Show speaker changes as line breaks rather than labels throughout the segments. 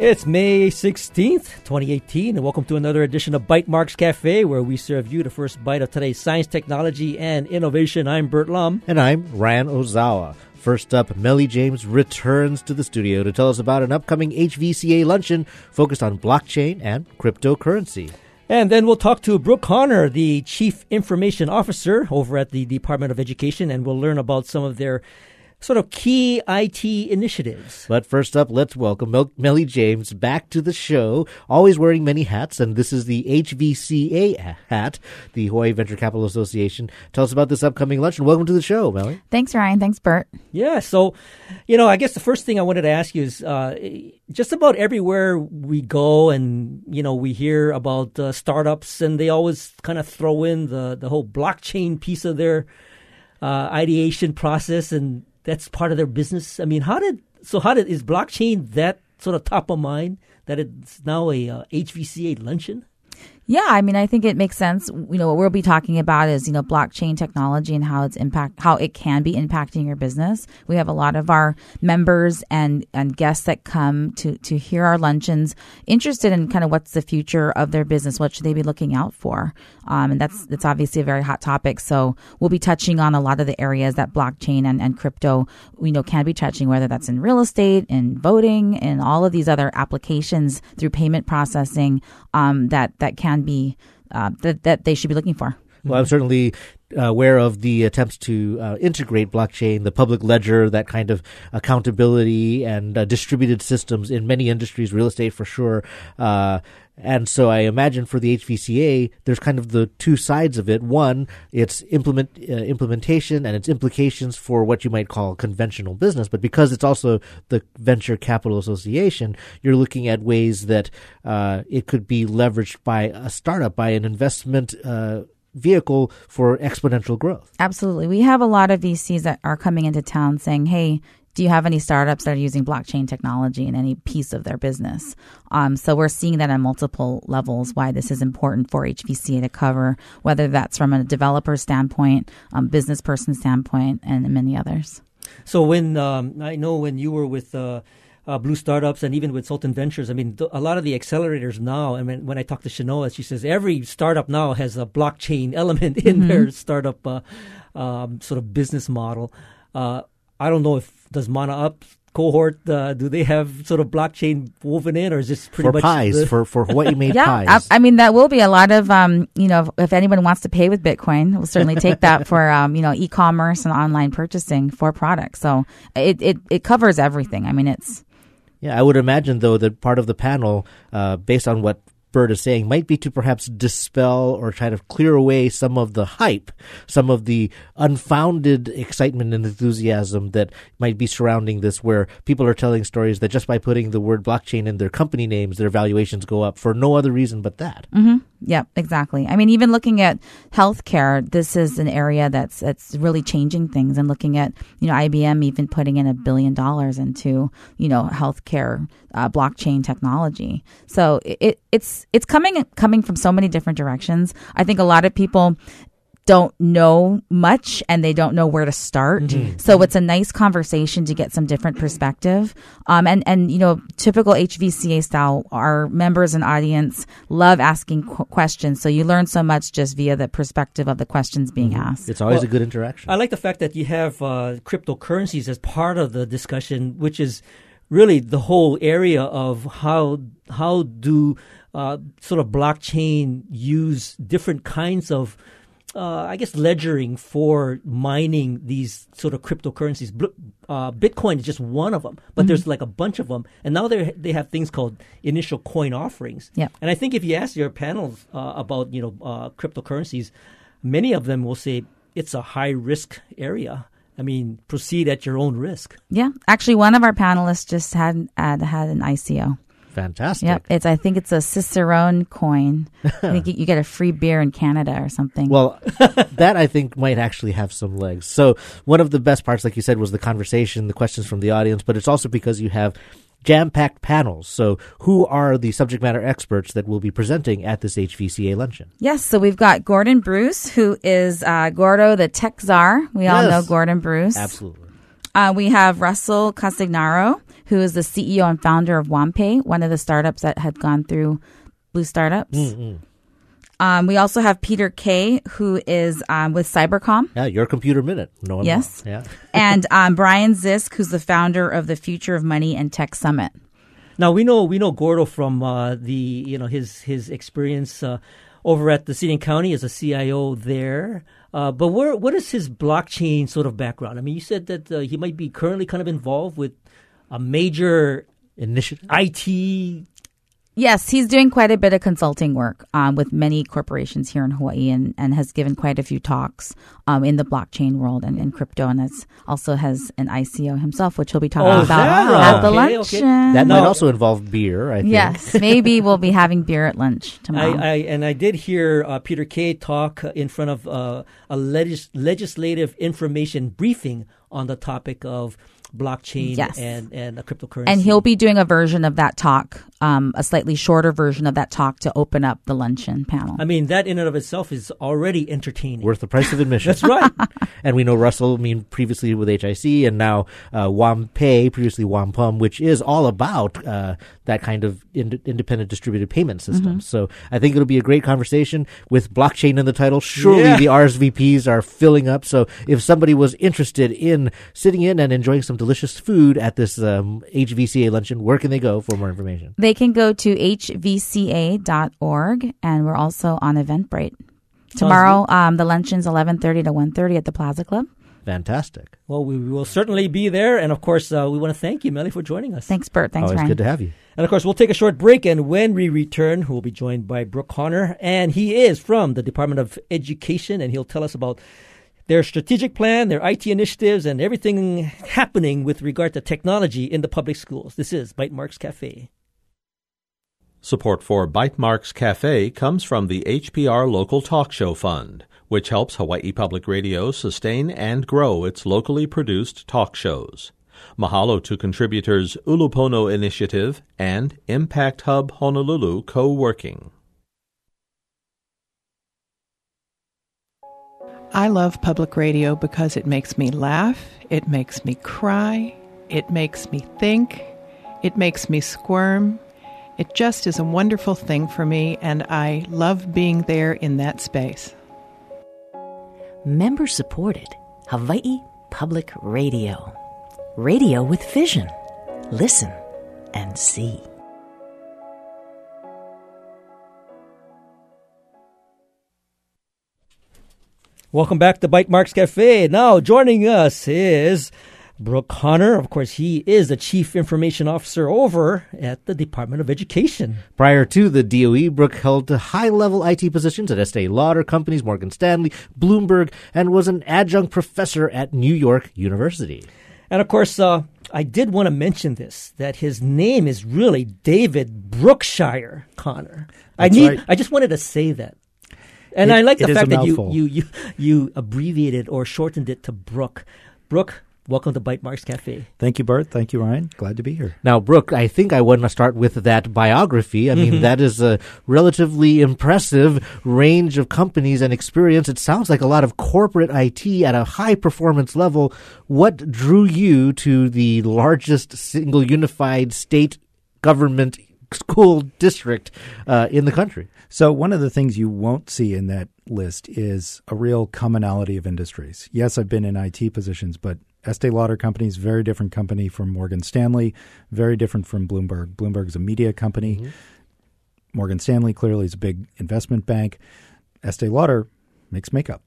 It's May 16th, 2018, and welcome to another edition of Bytemarks Cafe, where we serve you the first bite of today's science, technology, and innovation. I'm Burt Lum.
And I'm Ryan Ozawa. First up, Melly James returns to the studio to tell us about an upcoming HVCA luncheon focused on blockchain and cryptocurrency.
And then we'll talk to Brooke Connor, the Chief Information Officer over at the Department of Education, and we'll learn about some of their sort of key IT initiatives.
But first up, let's welcome Mel- Melly James back to the show, always wearing many hats, and this is the HVCA hat, the Hawaii Venture Capital Association. Tell us about this upcoming lunch and Welcome to the show, Melly.
Thanks, Ryan. Thanks, Burt.
Yeah, so, you know, I guess the first thing I wanted to ask you is uh, just about everywhere we go and, you know, we hear about uh, startups, and they always kind of throw in the, the whole blockchain piece of their uh, ideation process and that's part of their business. I mean, how did so? How did is blockchain that sort of top of mind that it's now a uh, HVCA luncheon?
Yeah, I mean, I think it makes sense. You know, what we'll be talking about is, you know, blockchain technology and how it's impact, how it can be impacting your business. We have a lot of our members and, and guests that come to, to hear our luncheons interested in kind of what's the future of their business. What should they be looking out for? Um, and that's, that's obviously a very hot topic. So we'll be touching on a lot of the areas that blockchain and, and crypto, you know, can be touching, whether that's in real estate, in voting, and all of these other applications through payment processing, um, that, that can be uh, that that they should be looking for.
Well, I'm certainly aware of the attempts to uh, integrate blockchain, the public ledger, that kind of accountability and uh, distributed systems in many industries, real estate for sure. Uh, and so I imagine for the HVCA, there's kind of the two sides of it. One, it's implement uh, implementation and its implications for what you might call conventional business. But because it's also the Venture Capital Association, you're looking at ways that uh, it could be leveraged by a startup, by an investment uh, vehicle for exponential growth.
Absolutely. We have a lot of VCs that are coming into town saying, hey, do you have any startups that are using blockchain technology in any piece of their business? Um, so we're seeing that on multiple levels why this is important for HVCA to cover, whether that's from a developer standpoint, um, business person standpoint, and many others.
So when um, I know when you were with uh, uh, Blue Startups and even with Sultan Ventures, I mean, th- a lot of the accelerators now, I mean, when I talk to Shanoa, she says every startup now has a blockchain element in
Mm-hmm.
their startup uh, um, sort of business model. Uh, I don't know if does Mana Up cohort uh, do they have sort of blockchain woven in, or is this pretty
for
much
pies,
the-
for, for Hawaii made
Yeah,
pies.
I, I mean that will be a lot of um, you know, if, if anyone wants to pay with Bitcoin, we'll certainly take that for um, you know, e-commerce and online purchasing for products. So it it, it covers everything. I mean, it's
Yeah, I would imagine though that part of the panel, uh, based on what Burt is saying, might be to perhaps dispel or try to clear away some of the hype, some of the unfounded excitement and enthusiasm that might be surrounding this, where people are telling stories that just by putting the word blockchain in their company names, their valuations go up for no other reason but that.
Yep, exactly. I mean, even looking at healthcare, this is an area that's that's really changing things. And looking at you know IBM even putting in a billion dollars into you know healthcare uh, blockchain technology. So it it's it's coming coming from so many different directions. I think a lot of people don't know much and they don't know where to start. So it's a nice conversation to get some different perspective. Um, and, and, you know, typical HVCA style, our members and audience love asking qu- questions. So you learn so much just via the perspective of the questions being asked.
It's always
Well,
a good interaction.
I like the fact that you have uh, cryptocurrencies as part of the discussion, which is really the whole area of how how do uh, sort of blockchain use different kinds of uh, I guess ledgering for mining these sort of cryptocurrencies. Uh, Bitcoin is just one of them, but there's like a bunch of them, and now they they have things called initial coin offerings.
Yep.
And I think if you ask your panels uh, about you know uh, cryptocurrencies, many of them will say it's a high risk area. I mean, proceed at your own risk.
Yeah. Actually, one of our panelists just had, had, had an ICO.
Fantastic.
Yep. It's, I think it's a Cicerone coin. I think you, get a free beer in Canada or something.
Well, that I think might actually have some legs. So one of the best parts, like you said, was the conversation, the questions from the audience, but it's also because you have jam-packed panels. So who are the subject matter experts that will be presenting at this HVCA luncheon?
Yes, so we've got Gordon Bruce, who is uh, Gordo, the tech czar. We all know Gordon Bruce.
Absolutely.
Uh, we have Russell Castagnaro, who is the CEO and founder of WamPay, one of the startups that had gone through Blue Startups.
Mm-hmm.
Um, we also have Peter Kay, who is um, with Cybercom.
Yeah, your computer minute. No one
Yes.
Yeah.
and um, Brian Zisk, who's the founder of the Future of Money and Tech Summit.
Now we know we know Gordo from uh, the you know his his experience uh, over at the City and County as a CIO there. Uh, but where what is his blockchain sort of background? I mean, you said that uh, he might be currently kind of involved with a major
Initiative.
IT.
Yes, he's doing quite a bit of consulting work um, with many corporations here in Hawaii and, and has given quite a few talks um, in the blockchain world and in crypto. And that's also has an ICO himself, which he'll be talking
Oh,
about
that right?
at the
Okay,
luncheon.
okay.
That
No.
might also involve beer, I think.
Yes, maybe we'll be having beer at lunch
I,
tomorrow.
I and I did hear uh, Peter Kay talk in front of uh, a legis- legislative information briefing on the topic of blockchain
Yes.
and and a cryptocurrency.
and he'll be doing a version of that talk, um, a slightly shorter version of that talk to open up the luncheon panel.
I mean, that in and of itself is already entertaining.
Worth the price of admission.
That's right.
And we know Russell, I mean, previously with HIC and now uh, WAMPay, previously WAMPUM, which is all about uh, that kind of ind- independent distributed payment system. So I think it'll be a great conversation with blockchain in the title. Surely
Yeah.
the RSVPs are filling up. So if somebody was interested in sitting in and enjoying some delicious food at this um, HVCA luncheon, where can they go for more information?
They can go to hvca.org, and we're also on Eventbrite. Tomorrow, um, the luncheon's 11.30 to 1.30 at the Plaza Club.
Fantastic.
Well, we will certainly be there. And of course, uh, we want to thank you, Melly, for joining us.
Thanks, Burt. Thanks,
Always
Ryan.
good to have you.
And of course, we'll take a short break. And when we return, we'll be joined by Brooke Connor. And he is from the Department of Education. And he'll tell us about their strategic plan, their IT initiatives, and everything happening with regard to technology in the public schools. This is Bytemarks Cafe.
Support for Bytemarks Cafe comes from the HPR Local Talk Show Fund, which helps Hawaii Public Radio sustain and grow its locally produced talk shows. Mahalo to contributors Ulupono Initiative and Impact Hub Honolulu Co-working.
I love public radio because it makes me laugh, it makes me cry, it makes me think, it makes me squirm. It just is a wonderful thing for me, and I love being there in that space.
Member supported Hawaii Public Radio. Radio with vision. Listen and see.
Welcome back to Bytemarks Cafe. Now, joining us is Brooke Connor. Of course, he is the Chief Information Officer over at the Department of Education.
Prior to the DOE, Brooke held high level IT positions at Estee Lauder Companies, Morgan Stanley, Bloomberg, and was an adjunct professor at New York University.
And of course, uh, I did want to mention this that his name is really David Brookshire Connor. I need.
right.
I just wanted to say that. And
It-
I like the fact that you, you you you abbreviated or shortened it to Brooke. Brooke, welcome to Bytemarks Cafe.
Thank you, Burt. Thank you, Ryan. Glad to be here.
Now, Brooke, I think I want to start with that biography. I mean, mm-hmm. that is a relatively impressive range of companies and experience. It sounds like a lot of corporate IT at a high performance level. What drew you to the largest single unified state government school district uh, in the country?
So, one of the things you won't see in that list is a real commonality of industries. Yes, I've been in IT positions, but Estee Lauder Company is a very different company from Morgan Stanley, very different from Bloomberg. Bloomberg is a media company. Morgan Stanley clearly is a big investment bank. Estee Lauder makes makeup.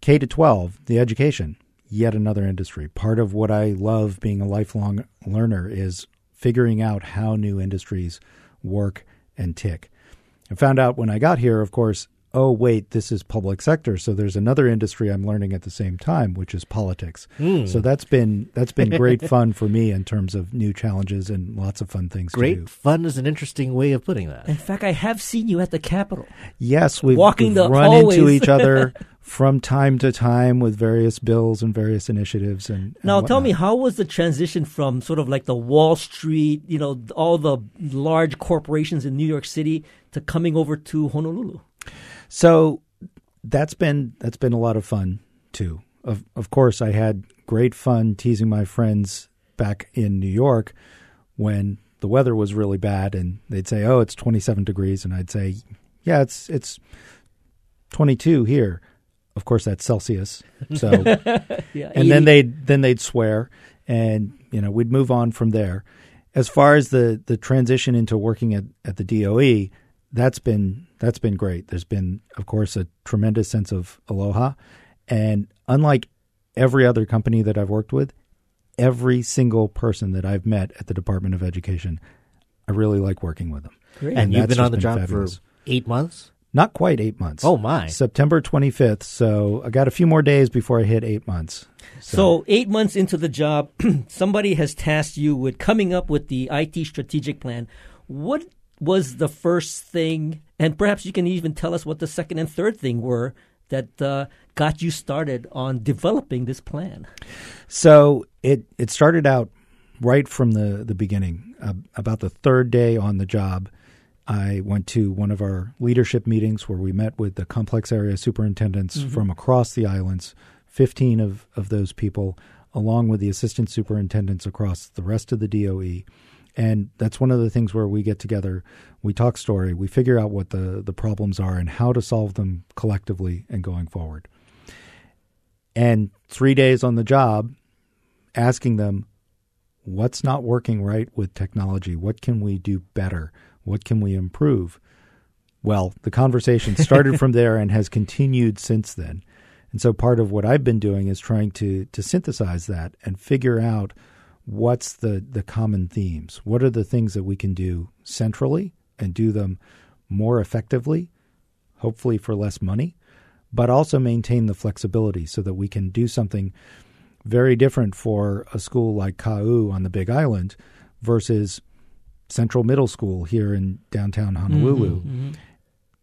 K to 12, the education, yet another industry. Part of what I love being a lifelong learner is figuring out how new industries work and tick. I found out when I got here, of course, oh, wait, this is public sector. So there's another industry I'm learning at the same time, which is politics. Hmm. So that's been that's been great fun for me in terms of new challenges and lots of fun things to
Great
do.
fun is an interesting way of putting that.
In fact, I have seen you at the Capitol.
Yes, we've,
Walking
we've
the
run into each other from time to time with various bills and various initiatives. And, and
Now, tell me, how was the transition from sort of like the Wall Street, you know, all the large corporations in New York City to coming over to Honolulu?
So that's been that's been a lot of fun too. Of of course, I had great fun teasing my friends back in New York when the weather was really bad and they'd say, "Oh, it's 27 degrees." And I'd say, "Yeah, it's it's 22 here." Of course, that's Celsius. So
Yeah,
and then they'd then they'd swear and you know, we'd move on from there. As far as the the transition into working at at the DOE, that's been that's been great. There's been of course a tremendous sense of aloha and unlike every other company that I've worked with, every single person that I've met at the Department of Education, I really like working with them.
Great.
And you've been on the
been
job
fabulous.
for eight months.
Not quite eight months.
Oh my!
September 25th. So I got a few more days before I hit eight months.
So, eight months into the job, somebody has tasked you with coming up with the IT strategic plan. What was the first thing, and perhaps you can even tell us what the second and third thing were that uh, got you started on developing this plan?
So it it started out right from the the beginning. Uh, about the third day on the job, I went to one of our leadership meetings where we met with the complex area superintendents from across the islands. Fifteen of of those people, along with the assistant superintendents across the rest of the DOE. And that's one of the things where we get together, we talk story, we figure out what the, the problems are and how to solve them collectively and going forward. And three days on the job, asking them what's not working right with technology? What can we do better? What can we improve? Well the conversation started from there and has continued since then. And so part of what i've been doing is trying to to synthesize that and figure out what's the the common themes what are the things that we can do centrally and do them more effectively hopefully for less money but also maintain the flexibility so that we can do something very different for a school like Kau on the Big Island versus Central Middle School here in downtown mm-hmm, Honolulu. Mm-hmm.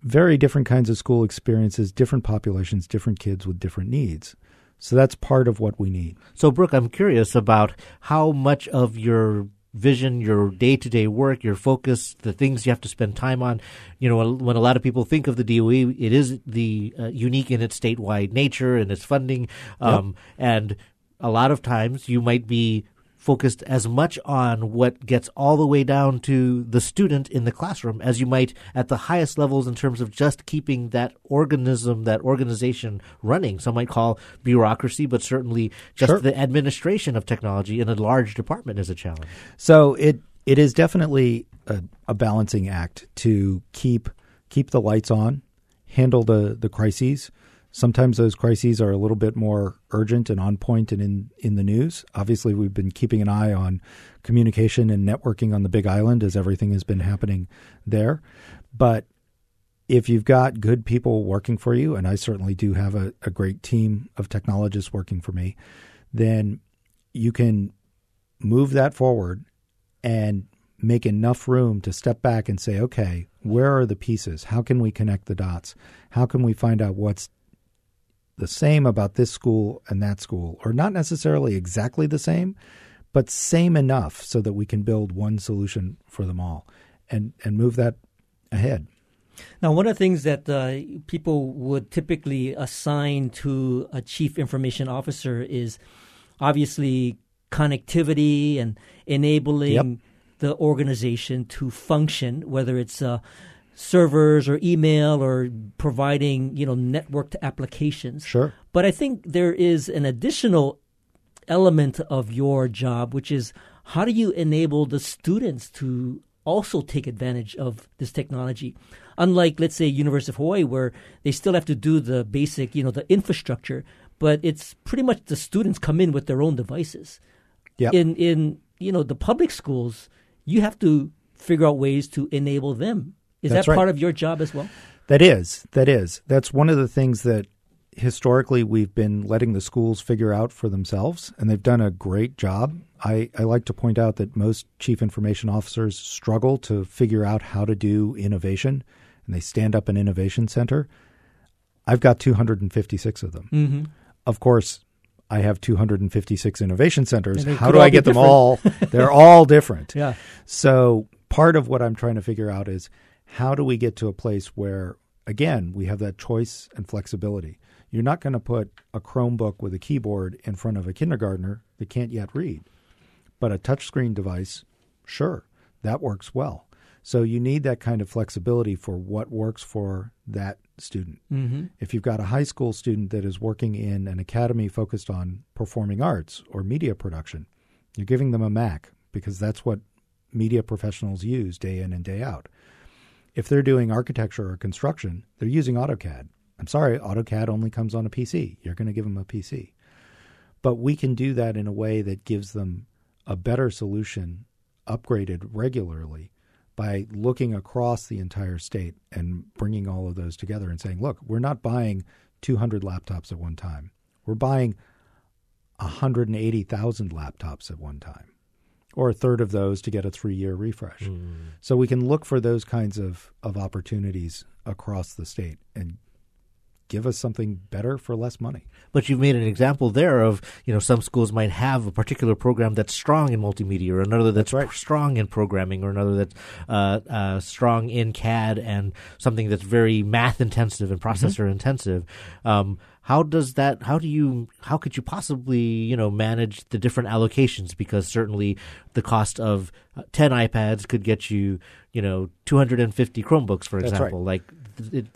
Very different kinds of school experiences, different populations, different kids with different needs. So that's part of what we need.
So, Brooke, I'm curious about how much of your vision, your day to day work, your focus, the things you have to spend time on. You know, when a lot of people think of the DOE, it is the uh, unique in its statewide nature and its funding. Um, And a lot of times you might be focused as much on what gets all the way down to the student in the classroom as you might at the highest levels in terms of just keeping that organism, that organization running. Some might call bureaucracy, but certainly just
Sure.
the administration of technology in a large department is a challenge.
So it it is definitely a, a balancing act to keep keep the lights on, handle the the crises. Sometimes those crises are a little bit more urgent and on point and in, in the news. Obviously, we've been keeping an eye on communication and networking on the Big Island as everything has been happening there. But if you've got good people working for you, and I certainly do have a, a great team of technologists working for me, then you can move that forward and make enough room to step back and say, okay, where are the pieces? How can we connect the dots? How can we find out what's the same about this school and that school? Or not necessarily exactly the same, but same enough so that we can build one solution for them all and, and move that ahead.
Now, one of the things that uh, people would typically assign to a chief information officer is obviously connectivity and enabling
Yep.
the organization to function, whether it's uh, servers or email or providing you know networked applications.
Sure.
But I think there is an additional element of your job, which is how do you enable the students to also take advantage of this technology? Unlike, let's say, University of Hawaii, where they still have to do the basic, you know, the infrastructure, but it's pretty much the students come in with their own devices.
Yep.
In in you know the public schools, you have to figure out ways to enable them. Is
That's
that
right.
part of your job as well?
That is, that is. That's one of the things that historically we've been letting the schools figure out for themselves, and they've done a great job. I, I like to point out that most chief information officers struggle to figure out how to do innovation, and they stand up an innovation center. I've got 256 of them.
Mm-hmm.
Of course, I have 256 innovation centers. How do I get them all? They're all different.
Yeah.
So part of what I'm trying to figure out is how do we get to a place where, again, we have that choice and flexibility. You're not going to put a Chromebook with a keyboard in front of a kindergartner that can't yet read. But a touchscreen device, sure, that works well. So you need that kind of flexibility for what works for that student.
Mm-hmm.
If you've got a high school student that is working in an academy focused on performing arts or media production, you're giving them a Mac because that's what media professionals use day in and day out. If they're doing architecture or construction, they're using AutoCAD. I'm sorry, AutoCAD only comes on a PC. You're going to give them a PC. But we can do that in a way that gives them a better solution, upgraded regularly, by looking across the entire state and bringing all of those together and saying, look, we're not buying 200 laptops at one time. We're buying 180,000 laptops at one time, or a third of those to get a three year refresh.
Mm.
So we can look for those kinds of, of opportunities across the state and give us something better for less money.
But you've made an example there of you know some schools might have a particular program that's strong in multimedia, or another that's,
That's right.
strong in programming, or another that's uh, uh, strong in CAD, and something that's very math intensive and processor intensive. Um, how does that? How do you? How could you possibly you know manage the different allocations? Because certainly the cost of uh, ten iPads could get you you know 250 Chromebooks, for
That's right.
example. Like it,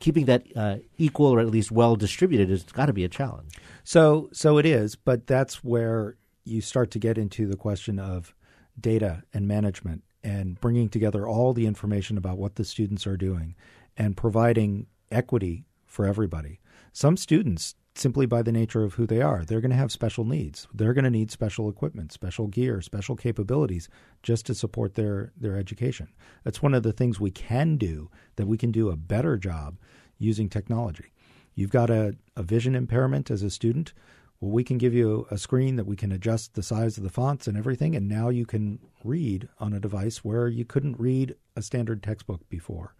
keeping that uh, equal or at least well distributed has got to be a challenge.
So so it is, but that's where you start to get into the question of data and management and bringing together all the information about what the students are doing and providing equity for everybody. Some students simply by the nature of who they are, they're going to have special needs. They're going to need special equipment, special gear, special capabilities just to support their their education. That's one of the things we can do that we can do a better job using technology. You've got a, a vision impairment as a student. Well, we can give you a screen that we can adjust the size of the fonts and everything, and now you can read on a device where you couldn't read a standard textbook before.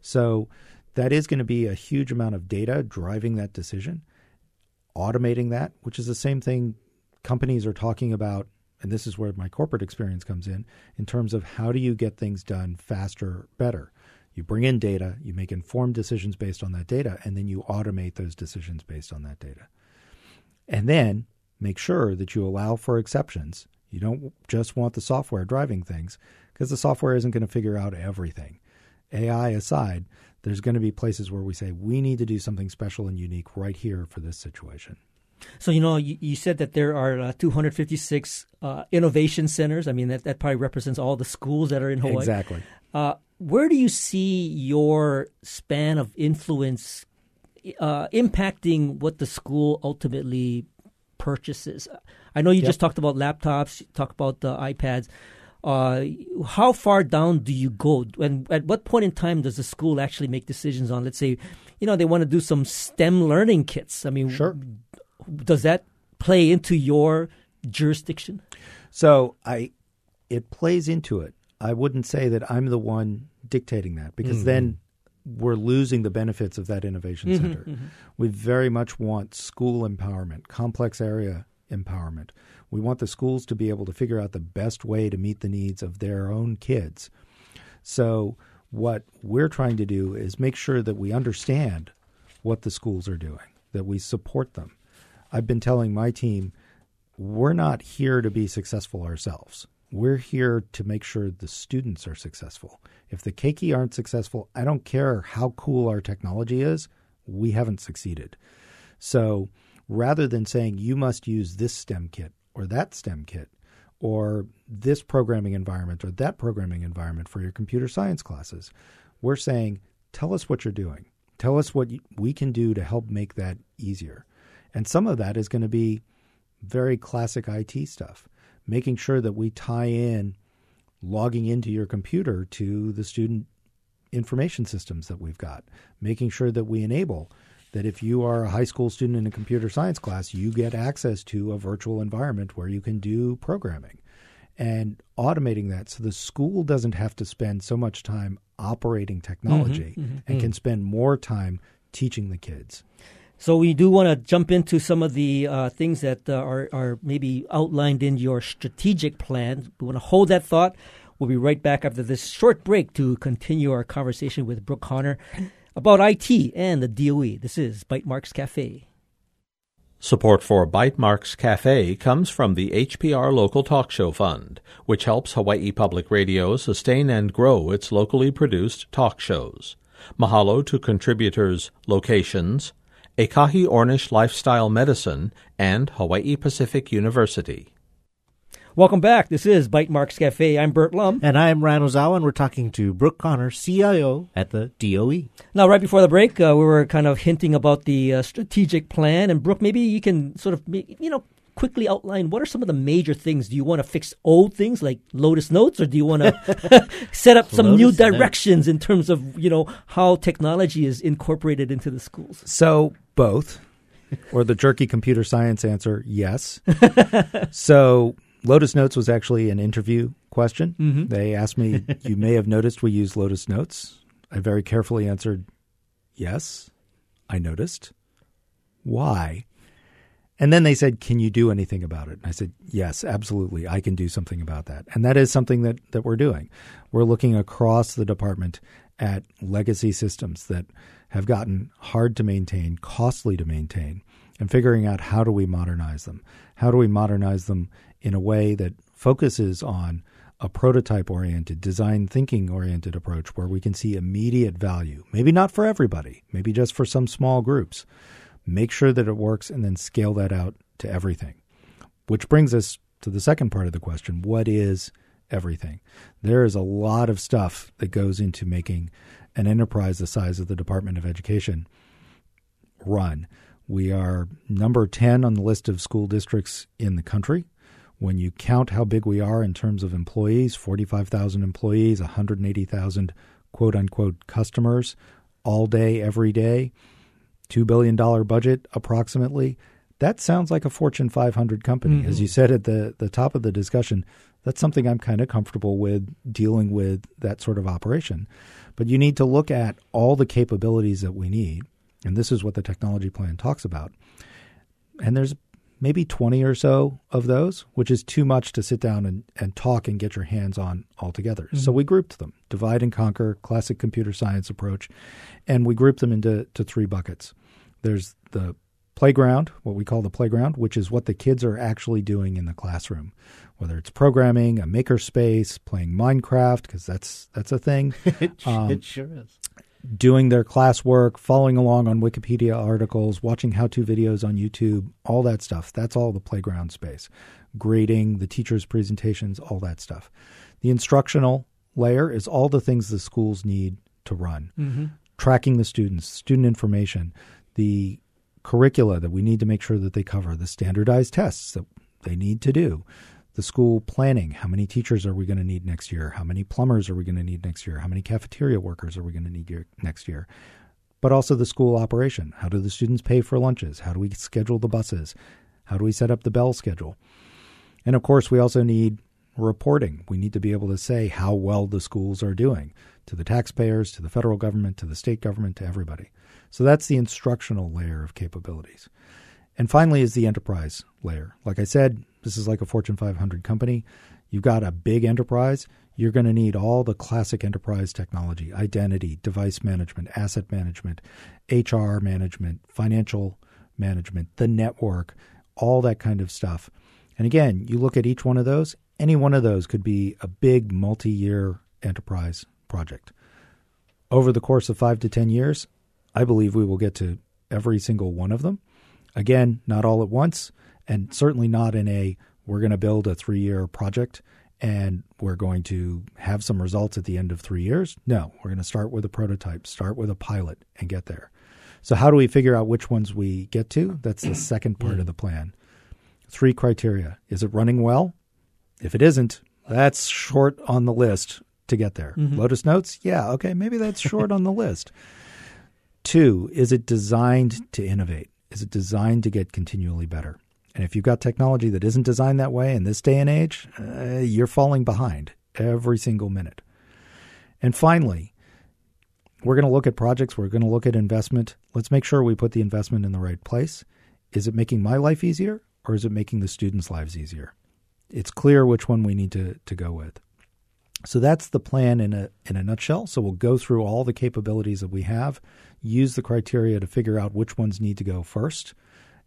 So that is going to be a huge amount of data driving that decision, automating that, which is the same thing companies are talking about. And this is where my corporate experience comes in, in terms of how do you get things done faster, better. You bring in data, you make informed decisions based on that data, and then you automate those decisions based on that data. And then make sure that you allow for exceptions. You don't just want the software driving things because the software isn't going to figure out everything. AI aside, there's going to be places where we say we need to do something special and unique right here for this situation.
So you know, you, you said that there are uh, 256 uh, innovation centers. I mean, that that probably represents all the schools that are in Hawaii.
Exactly.
Uh, where do you see your span of influence uh, impacting what the school ultimately purchases? I know you
Yep.
just talked about laptops, you talk about the iPads. Uh, how far down do you go? And at what point in time does the school actually make decisions on, let's say, you know, they want to do some STEM learning kits? I mean,
Sure.
does that play into your jurisdiction?
So I, it plays into it. I wouldn't say that I'm the one dictating that because hmm. then we're losing the benefits of that innovation mm-hmm, center. Mm-hmm. We very much want school empowerment, complex area empowerment. We want the schools to be able to figure out the best way to meet the needs of their own kids. So what we're trying to do is make sure that we understand what the schools are doing, that we support them. I've been telling my team we're not here to be successful ourselves. We're here to make sure the students are successful. If the keiki aren't successful, I don't care how cool our technology is, we haven't succeeded. So rather than saying you must use this STEM kit or that STEM kit or this programming environment or that programming environment for your computer science classes, we're saying tell us what you're doing. Tell us what we can do to help make that easier. And some of that is going to be very classic IT stuff, making sure that we tie in logging into your computer to the student information systems that we've got, making sure that we enable that if you are a high school student in a computer science class, you get access to a virtual environment where you can do programming and automating that so the school doesn't have to spend so much time operating technology and can spend more time teaching the kids.
So we do want to jump into some of the uh, things that uh, are, are maybe outlined in your strategic plan. We want to hold that thought. We'll be right back after this short break to continue our conversation with Brooke Connor about IT and the DOE. This is Bytemarks Cafe.
Support for Bytemarks Cafe comes from the HPR Local Talk Show Fund, which helps Hawaii Public Radio sustain and grow its locally produced talk shows. Mahalo to contributors Locations, Ekahi Ornish Lifestyle Medicine, and Hawaii Pacific University.
Welcome back. This is Bytemarks Cafe. I'm Burt Lum.
And I'm Ryan Ozawa, and we're talking to Brooke Connor, CIO at the DOE.
Now, right before the break, uh, we were kind of hinting about the uh, strategic plan. And Brooke, maybe you can sort of, you know, quickly outline what are some of the major things? Do you want to fix old things like Lotus Notes, or do you want to set up some new directions in terms of you know how technology is incorporated into the schools?
So both, or the jerky computer science answer, yes. so Lotus Notes was actually an interview question.
Mm-hmm.
They asked me, You may have noticed we use Lotus Notes. I very carefully answered, Yes, I noticed. Why? And then they said, Can you do anything about it? And I said, Yes, absolutely. I can do something about that. And that is something that, that we're doing. We're looking across the department at legacy systems that have gotten hard to maintain, costly to maintain, and figuring out how do we modernize them? How do we modernize them in a way that focuses on a prototype oriented, design thinking oriented approach where we can see immediate value. Maybe not for everybody, maybe just for some small groups. Make sure that it works and then scale that out to everything. Which brings us to the second part of the question what is everything? There is a lot of stuff that goes into making an enterprise the size of the Department of Education run. We are number 10 on the list of school districts in the country. When you count how big we are in terms of employees 45,000 employees, 180,000 quote unquote customers all day, every day, $2 billion budget approximately. That sounds like a Fortune 500 company.
Mm-hmm.
As you said at the, the top of the discussion, that's something I'm kind of comfortable with dealing with that sort of operation. But you need to look at all the capabilities that we need. And this is what the technology plan talks about. And there's maybe 20 or so of those, which is too much to sit down and, and talk and get your hands on altogether. Mm-hmm. So we grouped them divide and conquer, classic computer science approach, and we grouped them into to three buckets. There's the playground, what we call the playground, which is what the kids are actually doing in the classroom, whether it's programming, a makerspace, playing Minecraft, because that's that's a thing.
it, um, it sure is
doing their classwork, following along on Wikipedia articles, watching how to videos on YouTube, all that stuff. That's all the playground space. Grading, the teacher's presentations, all that stuff. The instructional layer is all the things the schools need to run.
Mm-hmm.
Tracking the students, student information, the curricula that we need to make sure that they cover, the standardized tests that they need to do, the school planning. How many teachers are we going to need next year? How many plumbers are we going to need next year? How many cafeteria workers are we going to need next year? But also the school operation. How do the students pay for lunches? How do we schedule the buses? How do we set up the bell schedule? And of course, we also need reporting. We need to be able to say how well the schools are doing to the taxpayers, to the federal government, to the state government, to everybody. So that's the instructional layer of capabilities. And finally is the enterprise layer. Like I said, this is like a Fortune 500 company. You've got a big enterprise. You're going to need all the classic enterprise technology identity, device management, asset management, HR management, financial management, the network, all that kind of stuff. And again, you look at each one of those, any one of those could be a big multi year enterprise project. Over the course of five to 10 years, I believe we will get to every single one of them. Again, not all at once, and certainly not in a we're going to build a three year project and we're going to have some results at the end of three years. No, we're going to start with a prototype, start with a pilot, and get there. So, how do we figure out which ones we get to? That's the second part of the plan. Three criteria Is it running well? If it isn't, that's short on the list to get there.
Mhm.
Lotus Notes? Yeah, okay, maybe that's short on the list. Two, is it designed to innovate? Is it designed to get continually better? And if you've got technology that isn't designed that way in this day and age, uh, you're falling behind every single minute. And finally, we're going to look at projects, we're going to look at investment. Let's make sure we put the investment in the right place. Is it making my life easier or is it making the students' lives easier? It's clear which one we need to, to go with. So that's the plan in a in a nutshell. So we'll go through all the capabilities that we have, use the criteria to figure out which ones need to go first,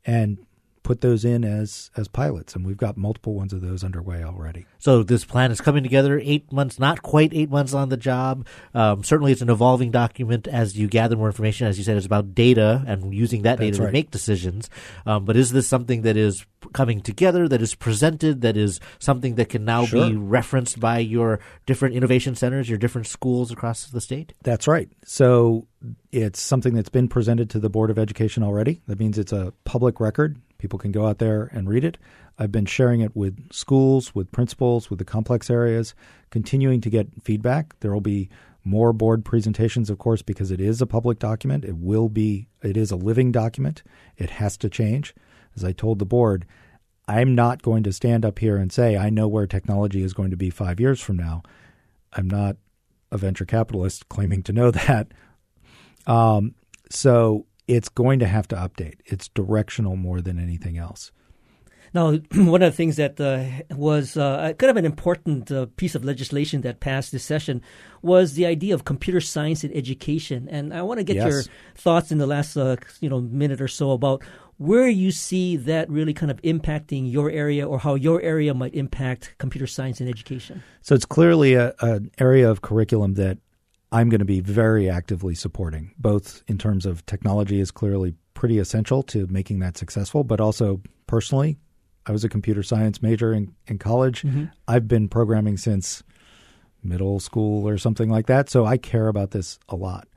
and put those in as as pilots, and we've got multiple ones of those underway already.
So this plan is coming together. Eight months, not quite eight months on the job. Um, certainly, it's an evolving document as you gather more information. As you said, it's about data and using that
That's
data
right.
to make decisions. Um, but is this something that is coming together, that is presented, that is something that can now
Sure.
be referenced by your different innovation centers, your different schools across the state?
That's right. So it's something that's been presented to the Board of Education already. That means it's a public record. People can go out there and read it. I've been sharing it with schools, with principals, with the complex areas, continuing to get feedback. There will be more board presentations, of course, because it is a public document. It will be, it is a living document. It has to change. As I told the board, I'm not going to stand up here and say, I know where technology is going to be five years from now. I'm not a venture capitalist claiming to know that. Um, so it's going to have to update. It's directional more than anything else.
Now, one of the things that uh, was uh, kind of an important uh, piece of legislation that passed this session was the idea of computer science in education. And I want to get
Yes.
your thoughts in the last uh, you know minute or so about where you see that really kind of impacting your area or how your area might impact computer science in education.
So it's clearly a, an area of curriculum that I'm going to be very actively supporting, both in terms of technology is clearly pretty essential to making that successful, but also personally, I was a computer science major in, in college. Mm-hmm. I've been programming since middle school or something like that, so I care about this a lot.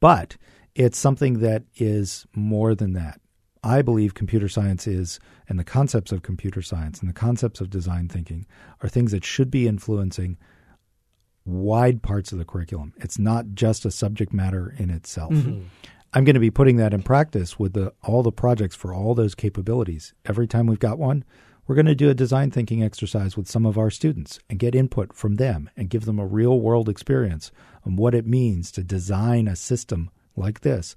But it's something that is more than that. I believe computer science is, and the concepts of computer science and the concepts of design thinking are things that should be influencing wide parts of the curriculum. It's not just a subject matter in itself. Mm-hmm. I'm going to be putting that in practice with the, all the projects for all those capabilities. Every time we've got one, we're going to do a design thinking exercise with some of our students and get input from them and give them a real world experience on what it means to design a system like this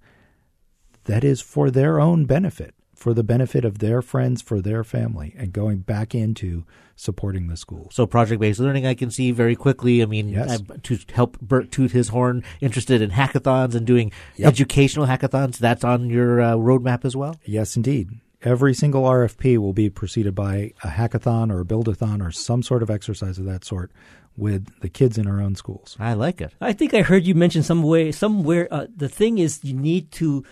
that is for their own benefit, for the benefit of their friends, for their family, and going back into supporting the schools.
So project-based learning, I can see very quickly. I mean,
Yes.
I- to help Burt toot his horn, interested in hackathons and doing
Yep.
educational hackathons. That's on your uh, roadmap as well.
Yes, indeed. Every single RFP will be preceded by a hackathon or a buildathon or some sort of exercise of that sort with the kids in our own schools.
I like it.
I think I heard you mention some way somewhere. Uh, the thing is, you need to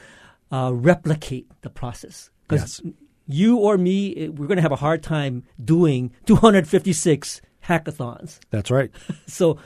uh, replicate the process because
Yes.
you or me, eh, we're going to have a hard time doing 256 hackathons.
That's right.
So,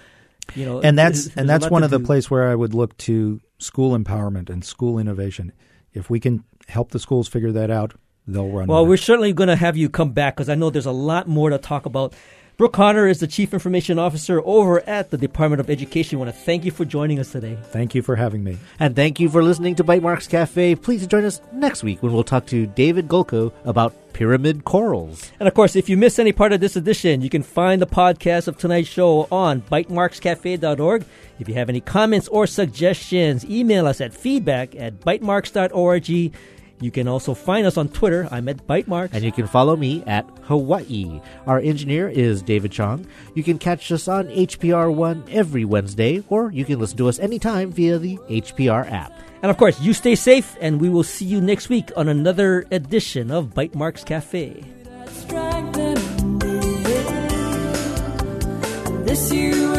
you know,
and that's and that's one of the
do.
places where I would look to school empowerment and school innovation. If we can help the schools figure that out, they'll run.
Well, we're
it.
certainly going to have you come back because I know there's a lot more to talk about. Brooke Connor is the Chief Information Officer over at the Department of Education. I want to thank you for joining us today.
Thank you for having me.
And thank you for listening to Bytemarks Cafe. Please join us next week when we'll talk to David Golko about pyramid corals.
And of course, if you miss any part of this edition, you can find the podcast of tonight's show on bytemarkscafe.org. If you have any comments or suggestions, email us at feedback at bytemarks.org. You can also find us on Twitter. I'm at Bytemarks.
And you can follow me at Hawaii. Our engineer is David Chong. You can catch us on HPR One every Wednesday, or you can listen to us anytime via the HPR app.
And of course, you stay safe, and we will see you next week on another edition of Bytemarks Cafe.
Strike them in the air. This you